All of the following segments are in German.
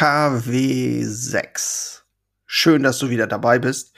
KW6. Schön, dass du wieder dabei bist.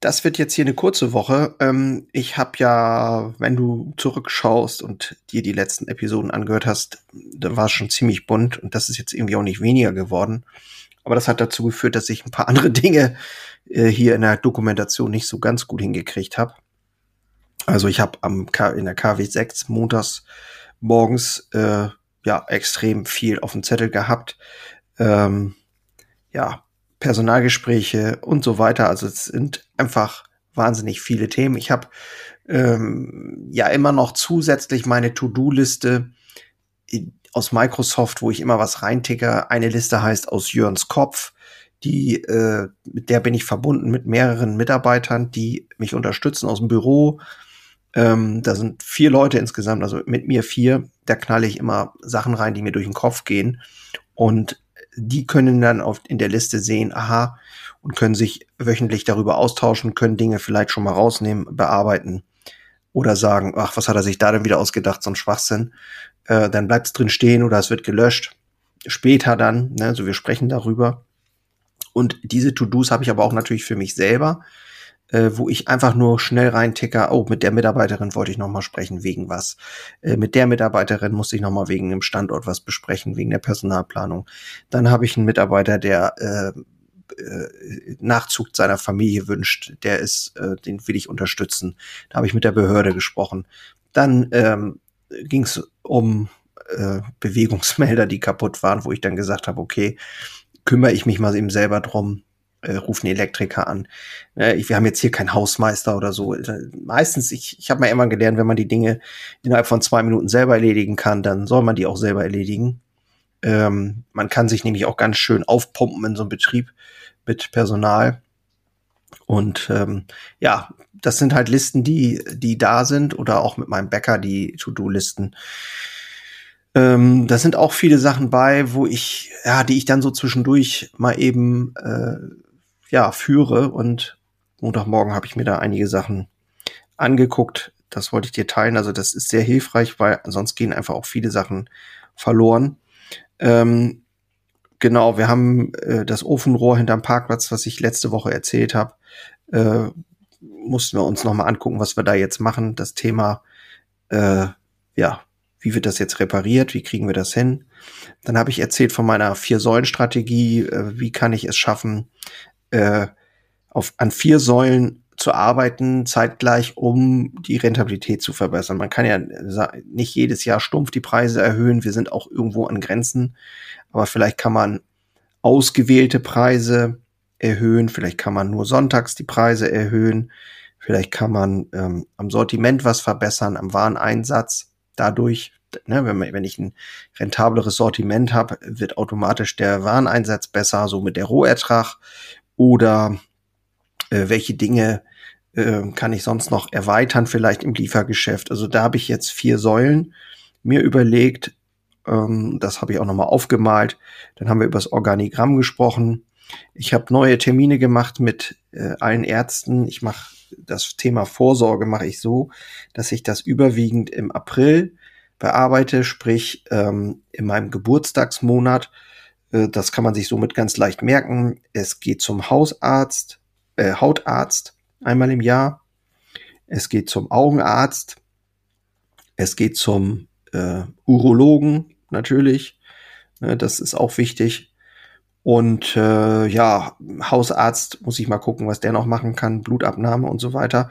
Das wird jetzt hier eine kurze Woche. Ähm, ich habe ja, wenn du zurückschaust und dir die letzten Episoden angehört hast, da war es schon ziemlich bunt und das ist jetzt irgendwie auch nicht weniger geworden. Aber das hat dazu geführt, dass ich ein paar andere Dinge äh, hier in der Dokumentation nicht so ganz gut hingekriegt habe. Also ich habe in der KW 6 montags morgens äh, ja extrem viel auf dem Zettel gehabt. Ähm, ja, Personalgespräche und so weiter. Also es sind einfach wahnsinnig viele Themen. Ich habe ähm, ja immer noch zusätzlich meine To-Do-Liste aus Microsoft, wo ich immer was reinticke. Eine Liste heißt aus Jörns Kopf. Die, äh, mit der bin ich verbunden mit mehreren Mitarbeitern, die mich unterstützen aus dem Büro. Ähm, da sind vier Leute insgesamt, also mit mir vier. Da knalle ich immer Sachen rein, die mir durch den Kopf gehen. Und die können dann auf, in der Liste sehen, aha, und können sich wöchentlich darüber austauschen, können Dinge vielleicht schon mal rausnehmen, bearbeiten oder sagen, ach, was hat er sich da denn wieder ausgedacht, so ein Schwachsinn. Äh, dann bleibt es drin stehen oder es wird gelöscht. Später dann, ne, also wir sprechen darüber. Und diese To-Dos habe ich aber auch natürlich für mich selber äh, wo ich einfach nur schnell reinticker, oh, mit der Mitarbeiterin wollte ich noch mal sprechen, wegen was. Äh, mit der Mitarbeiterin muss ich noch mal wegen dem Standort was besprechen, wegen der Personalplanung. Dann habe ich einen Mitarbeiter, der äh, äh, Nachzug seiner Familie wünscht, der ist, äh, den will ich unterstützen. Da habe ich mit der Behörde gesprochen. Dann ähm, ging es um äh, Bewegungsmelder, die kaputt waren, wo ich dann gesagt habe, okay, kümmere ich mich mal eben selber drum äh, rufen Elektriker an. Äh, wir haben jetzt hier keinen Hausmeister oder so. Äh, meistens, ich, ich habe mal immer gelernt, wenn man die Dinge innerhalb von zwei Minuten selber erledigen kann, dann soll man die auch selber erledigen. Ähm, man kann sich nämlich auch ganz schön aufpumpen in so einem Betrieb mit Personal. Und ähm, ja, das sind halt Listen, die, die da sind oder auch mit meinem Bäcker die To-Do-Listen. Ähm, da sind auch viele Sachen bei, wo ich, ja, die ich dann so zwischendurch mal eben äh, ja, führe. Und Montagmorgen habe ich mir da einige Sachen angeguckt. Das wollte ich dir teilen. Also das ist sehr hilfreich, weil sonst gehen einfach auch viele Sachen verloren. Ähm, genau, wir haben äh, das Ofenrohr hinterm Parkplatz, was ich letzte Woche erzählt habe. Äh, mussten wir uns nochmal angucken, was wir da jetzt machen. Das Thema, äh, ja, wie wird das jetzt repariert? Wie kriegen wir das hin? Dann habe ich erzählt von meiner Vier-Säulen-Strategie. Äh, wie kann ich es schaffen, äh, auf, an vier Säulen zu arbeiten, zeitgleich, um die Rentabilität zu verbessern. Man kann ja nicht jedes Jahr stumpf die Preise erhöhen. Wir sind auch irgendwo an Grenzen. Aber vielleicht kann man ausgewählte Preise erhöhen. Vielleicht kann man nur sonntags die Preise erhöhen. Vielleicht kann man ähm, am Sortiment was verbessern, am Wareneinsatz. Dadurch, ne, wenn, man, wenn ich ein rentableres Sortiment habe, wird automatisch der Wareneinsatz besser, somit der Rohertrag. Oder äh, welche Dinge äh, kann ich sonst noch erweitern, vielleicht im Liefergeschäft. Also da habe ich jetzt vier Säulen mir überlegt. Ähm, das habe ich auch nochmal aufgemalt. Dann haben wir über das Organigramm gesprochen. Ich habe neue Termine gemacht mit äh, allen Ärzten. Ich mache das Thema Vorsorge mache ich so, dass ich das überwiegend im April bearbeite, sprich ähm, in meinem Geburtstagsmonat das kann man sich somit ganz leicht merken. Es geht zum Hausarzt, äh, Hautarzt einmal im Jahr. Es geht zum Augenarzt. Es geht zum äh, Urologen natürlich. Ne, das ist auch wichtig. Und äh, ja, Hausarzt muss ich mal gucken, was der noch machen kann, Blutabnahme und so weiter.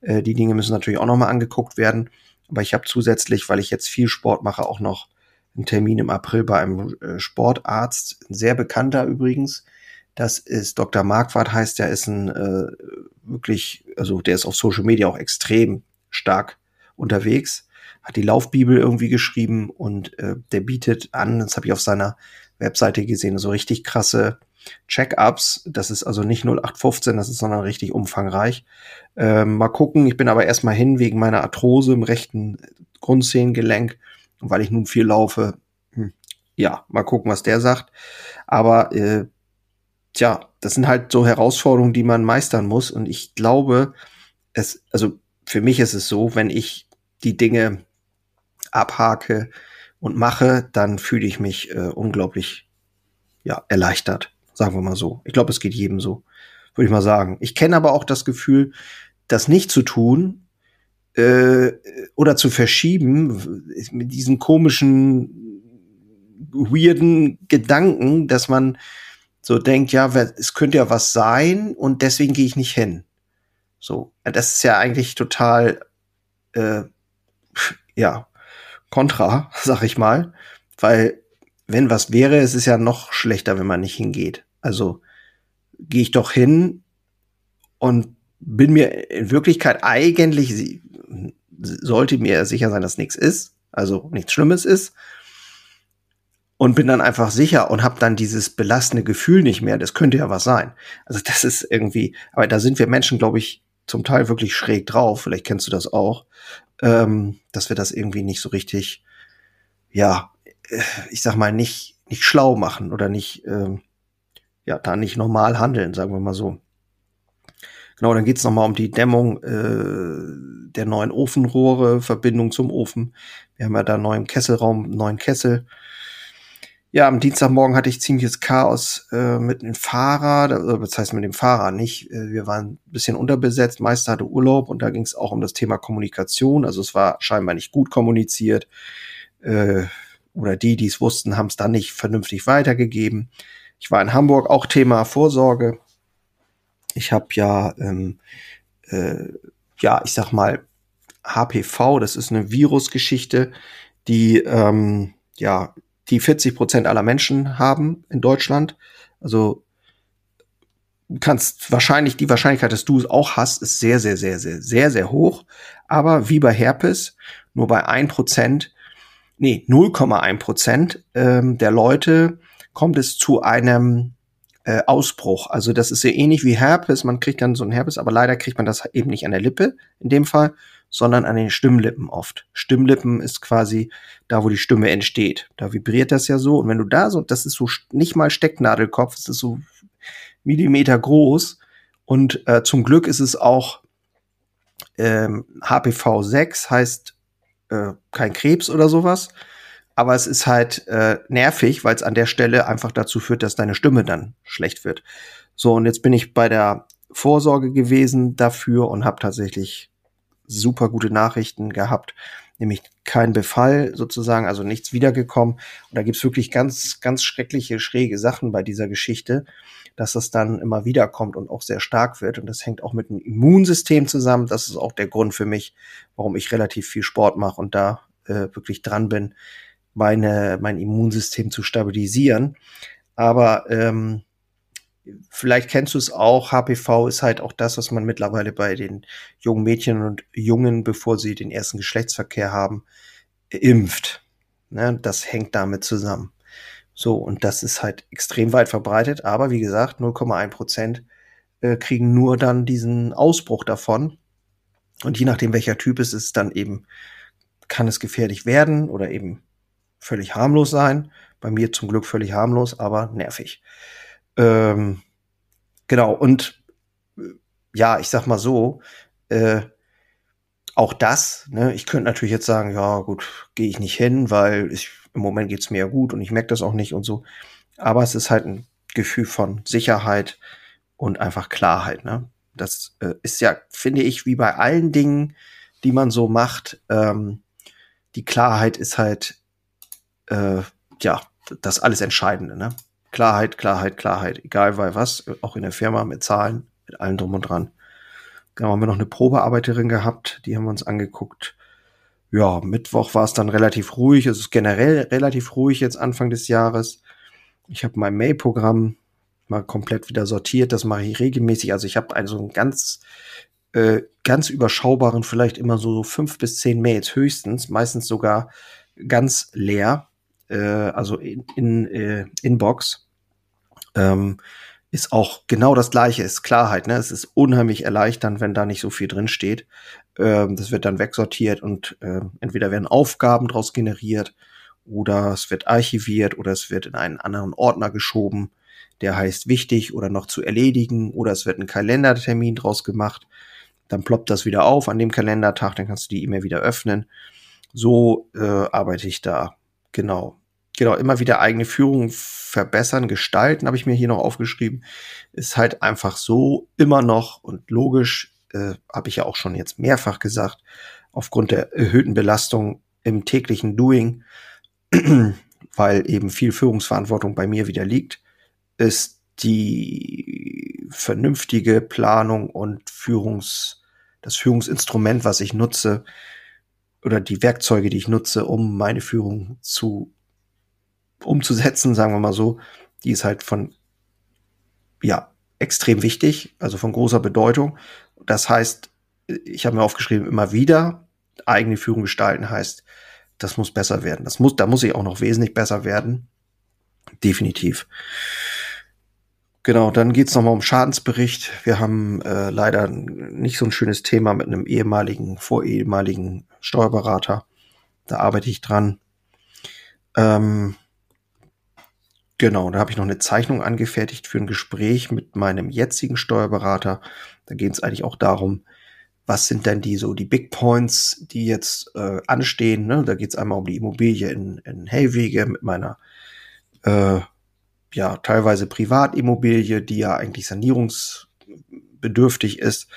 Äh, die Dinge müssen natürlich auch noch mal angeguckt werden. Aber ich habe zusätzlich, weil ich jetzt viel Sport mache, auch noch einen Termin im April bei einem äh, Sportarzt, ein sehr bekannter übrigens. Das ist Dr. Marquardt heißt, der ist ein äh, wirklich, also der ist auf Social Media auch extrem stark unterwegs, hat die Laufbibel irgendwie geschrieben und äh, der bietet an, das habe ich auf seiner Webseite gesehen, so richtig krasse Check-ups. Das ist also nicht 0815, das ist sondern richtig umfangreich. Ähm, mal gucken, ich bin aber erstmal hin wegen meiner Arthrose im rechten Grundzehengelenk und weil ich nun viel laufe, hm, ja, mal gucken, was der sagt. Aber äh, tja, das sind halt so Herausforderungen, die man meistern muss. Und ich glaube, es, also für mich ist es so, wenn ich die Dinge abhake und mache, dann fühle ich mich äh, unglaublich ja, erleichtert, sagen wir mal so. Ich glaube, es geht jedem so, würde ich mal sagen. Ich kenne aber auch das Gefühl, das nicht zu tun äh, oder zu verschieben mit diesen komischen, weirden Gedanken, dass man so denkt, ja, es könnte ja was sein und deswegen gehe ich nicht hin. So, das ist ja eigentlich total, äh, ja, kontra, sag ich mal, weil wenn was wäre, es ist ja noch schlechter, wenn man nicht hingeht. Also gehe ich doch hin und bin mir in Wirklichkeit eigentlich sollte mir sicher sein, dass nichts ist, also nichts Schlimmes ist und bin dann einfach sicher und habe dann dieses belastende Gefühl nicht mehr. Das könnte ja was sein. Also das ist irgendwie, aber da sind wir Menschen, glaube ich, zum Teil wirklich schräg drauf. Vielleicht kennst du das auch, ähm, dass wir das irgendwie nicht so richtig, ja, äh, ich sag mal nicht nicht schlau machen oder nicht, ähm, ja, da nicht normal handeln, sagen wir mal so. Genau, dann geht's nochmal um die Dämmung äh, der neuen Ofenrohre, Verbindung zum Ofen. Wir haben ja da neu im Kesselraum, neuen Kessel. Ja, am Dienstagmorgen hatte ich ziemliches Chaos äh, mit dem Fahrer, das heißt mit dem Fahrer nicht. Äh, wir waren ein bisschen unterbesetzt, Meister hatte Urlaub und da ging es auch um das Thema Kommunikation. Also es war scheinbar nicht gut kommuniziert. Äh, oder die, die es wussten, haben es dann nicht vernünftig weitergegeben. Ich war in Hamburg, auch Thema Vorsorge. Ich habe ja, ähm, äh, ja, ich sag mal, HPV, das ist eine Virusgeschichte, die ähm, ja die 40 Prozent aller Menschen haben in Deutschland. Also kannst wahrscheinlich, die Wahrscheinlichkeit, dass du es auch hast, ist sehr, sehr, sehr, sehr, sehr, sehr hoch. Aber wie bei Herpes, nur bei ein Prozent, nee, 0,1 Prozent ähm, der Leute kommt es zu einem äh, Ausbruch. Also das ist sehr ähnlich wie Herpes. Man kriegt dann so ein Herpes, aber leider kriegt man das eben nicht an der Lippe in dem Fall, sondern an den Stimmlippen oft. Stimmlippen ist quasi da, wo die Stimme entsteht. Da vibriert das ja so. Und wenn du da so, das ist so nicht mal Stecknadelkopf, es ist so Millimeter groß. Und äh, zum Glück ist es auch ähm, HPV 6, heißt äh, kein Krebs oder sowas. Aber es ist halt äh, nervig, weil es an der Stelle einfach dazu führt, dass deine Stimme dann schlecht wird. So, und jetzt bin ich bei der Vorsorge gewesen dafür und habe tatsächlich super gute Nachrichten gehabt, nämlich kein Befall sozusagen, also nichts wiedergekommen. Und da gibt's wirklich ganz, ganz schreckliche, schräge Sachen bei dieser Geschichte, dass das dann immer wieder kommt und auch sehr stark wird. Und das hängt auch mit dem Immunsystem zusammen. Das ist auch der Grund für mich, warum ich relativ viel Sport mache und da äh, wirklich dran bin, meine, mein Immunsystem zu stabilisieren. Aber ähm, vielleicht kennst du es auch, HPV ist halt auch das, was man mittlerweile bei den jungen Mädchen und Jungen, bevor sie den ersten Geschlechtsverkehr haben, impft. Ne, das hängt damit zusammen. So, und das ist halt extrem weit verbreitet, aber wie gesagt, 0,1 Prozent äh, kriegen nur dann diesen Ausbruch davon. Und je nachdem, welcher Typ es ist, dann eben kann es gefährlich werden oder eben völlig harmlos sein. Bei mir zum Glück völlig harmlos, aber nervig. Ähm, genau, und äh, ja, ich sag mal so, äh, auch das, ne, ich könnte natürlich jetzt sagen, ja gut, gehe ich nicht hin, weil ich, im Moment geht's mir ja gut und ich merke das auch nicht und so. Aber es ist halt ein Gefühl von Sicherheit und einfach Klarheit. Ne? Das äh, ist ja, finde ich, wie bei allen Dingen, die man so macht, ähm, die Klarheit ist halt, äh, ja, das alles Entscheidende. Ne? Klarheit, Klarheit, Klarheit, egal bei was, auch in der Firma mit Zahlen, mit allem drum und dran. Genau, haben wir noch eine Probearbeiterin gehabt, die haben wir uns angeguckt. Ja, Mittwoch war es dann relativ ruhig. Es ist generell relativ ruhig jetzt Anfang des Jahres. Ich habe mein Mail-Programm mal komplett wieder sortiert. Das mache ich regelmäßig. Also ich habe also einen ganz, äh, ganz überschaubaren, vielleicht immer so fünf bis zehn Mails höchstens, meistens sogar ganz leer äh, also in, in äh, Inbox, ähm, ist auch genau das gleiche, ist Klarheit. Ne? Es ist unheimlich erleichternd, wenn da nicht so viel drin steht. Ähm, das wird dann wegsortiert und äh, entweder werden Aufgaben daraus generiert oder es wird archiviert oder es wird in einen anderen Ordner geschoben, der heißt wichtig oder noch zu erledigen oder es wird ein Kalendertermin draus gemacht. Dann ploppt das wieder auf an dem Kalendertag, dann kannst du die E-Mail wieder öffnen. So äh, arbeite ich da. Genau. Genau, immer wieder eigene Führung verbessern, gestalten, habe ich mir hier noch aufgeschrieben, ist halt einfach so immer noch und logisch, äh, habe ich ja auch schon jetzt mehrfach gesagt, aufgrund der erhöhten Belastung im täglichen Doing, weil eben viel Führungsverantwortung bei mir wieder liegt, ist die vernünftige Planung und Führungs, das Führungsinstrument, was ich nutze, oder die Werkzeuge, die ich nutze, um meine Führung zu umzusetzen, sagen wir mal so, die ist halt von ja extrem wichtig, also von großer Bedeutung. Das heißt, ich habe mir aufgeschrieben, immer wieder eigene Führung gestalten heißt, das muss besser werden. Das muss, da muss ich auch noch wesentlich besser werden. Definitiv. Genau, dann geht's nochmal um Schadensbericht. Wir haben äh, leider nicht so ein schönes Thema mit einem ehemaligen, vorehemaligen Steuerberater. Da arbeite ich dran. Ähm, genau, da habe ich noch eine Zeichnung angefertigt für ein Gespräch mit meinem jetzigen Steuerberater. Da geht es eigentlich auch darum, was sind denn die so die Big Points, die jetzt äh, anstehen. Ne? Da geht es einmal um die Immobilie in, in Hellwege mit meiner äh, ja teilweise Privatimmobilie, die ja eigentlich sanierungsbedürftig ist.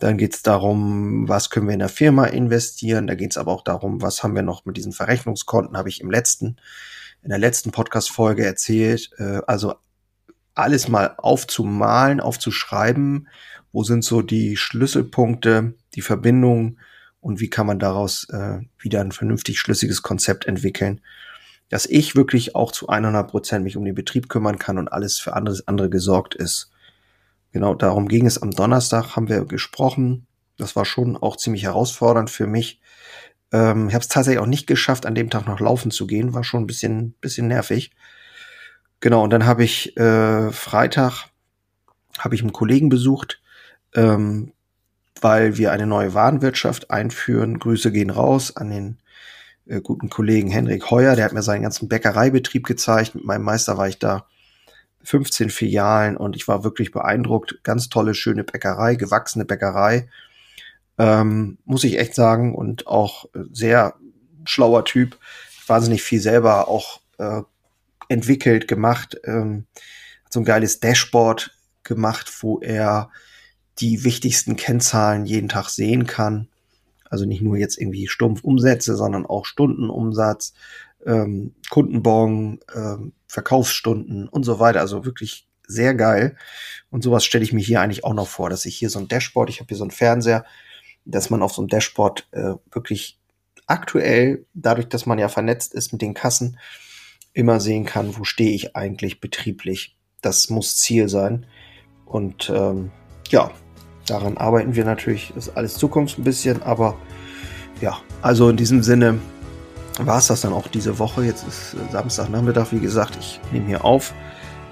Dann geht es darum, was können wir in der Firma investieren. Da geht es aber auch darum, was haben wir noch mit diesen Verrechnungskonten, habe ich im letzten, in der letzten Podcast-Folge erzählt. Äh, also alles mal aufzumalen, aufzuschreiben. Wo sind so die Schlüsselpunkte, die Verbindungen und wie kann man daraus äh, wieder ein vernünftig schlüssiges Konzept entwickeln, dass ich wirklich auch zu 100 Prozent mich um den Betrieb kümmern kann und alles für anderes, andere gesorgt ist. Genau, darum ging es am Donnerstag, haben wir gesprochen. Das war schon auch ziemlich herausfordernd für mich. Ähm, ich habe es tatsächlich auch nicht geschafft, an dem Tag noch laufen zu gehen. War schon ein bisschen, bisschen nervig. Genau, und dann habe ich äh, Freitag habe ich einen Kollegen besucht, ähm, weil wir eine neue Warenwirtschaft einführen. Grüße gehen raus an den äh, guten Kollegen Henrik Heuer, der hat mir seinen ganzen Bäckereibetrieb gezeigt. Mit meinem Meister war ich da 15 Filialen und ich war wirklich beeindruckt. Ganz tolle, schöne Bäckerei, gewachsene Bäckerei. Ähm, muss ich echt sagen. Und auch sehr schlauer Typ. Wahnsinnig viel selber auch äh, entwickelt, gemacht. Ähm, hat so ein geiles Dashboard gemacht, wo er die wichtigsten Kennzahlen jeden Tag sehen kann. Also nicht nur jetzt irgendwie stumpf Umsätze, sondern auch Stundenumsatz, ähm, Kundenbon, ähm, Verkaufsstunden und so weiter. Also wirklich sehr geil. Und sowas stelle ich mir hier eigentlich auch noch vor, dass ich hier so ein Dashboard, ich habe hier so einen Fernseher, dass man auf so einem Dashboard äh, wirklich aktuell, dadurch, dass man ja vernetzt ist mit den Kassen, immer sehen kann, wo stehe ich eigentlich betrieblich. Das muss Ziel sein. Und ähm, ja, daran arbeiten wir natürlich. Das ist alles Zukunft ein bisschen, aber ja, also in diesem Sinne war es das dann auch diese Woche. Jetzt ist Samstagnachmittag, wie gesagt, ich nehme hier auf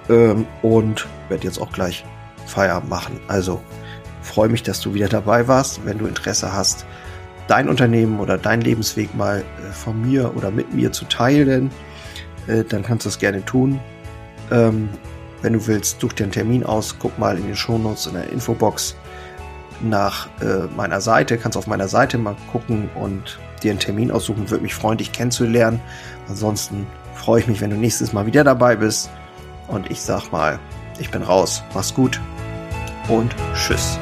ähm, und werde jetzt auch gleich Feierabend machen. Also freue mich, dass du wieder dabei warst. Wenn du Interesse hast, dein Unternehmen oder dein Lebensweg mal äh, von mir oder mit mir zu teilen, äh, dann kannst du das gerne tun. Ähm, wenn du willst, such dir einen Termin aus, guck mal in den Shownotes in der Infobox nach äh, meiner Seite, kannst auf meiner Seite mal gucken und dir einen Termin aussuchen. Würde mich freuen, dich kennenzulernen. Ansonsten freue ich mich, wenn du nächstes Mal wieder dabei bist. Und ich sag mal, ich bin raus. Mach's gut und tschüss.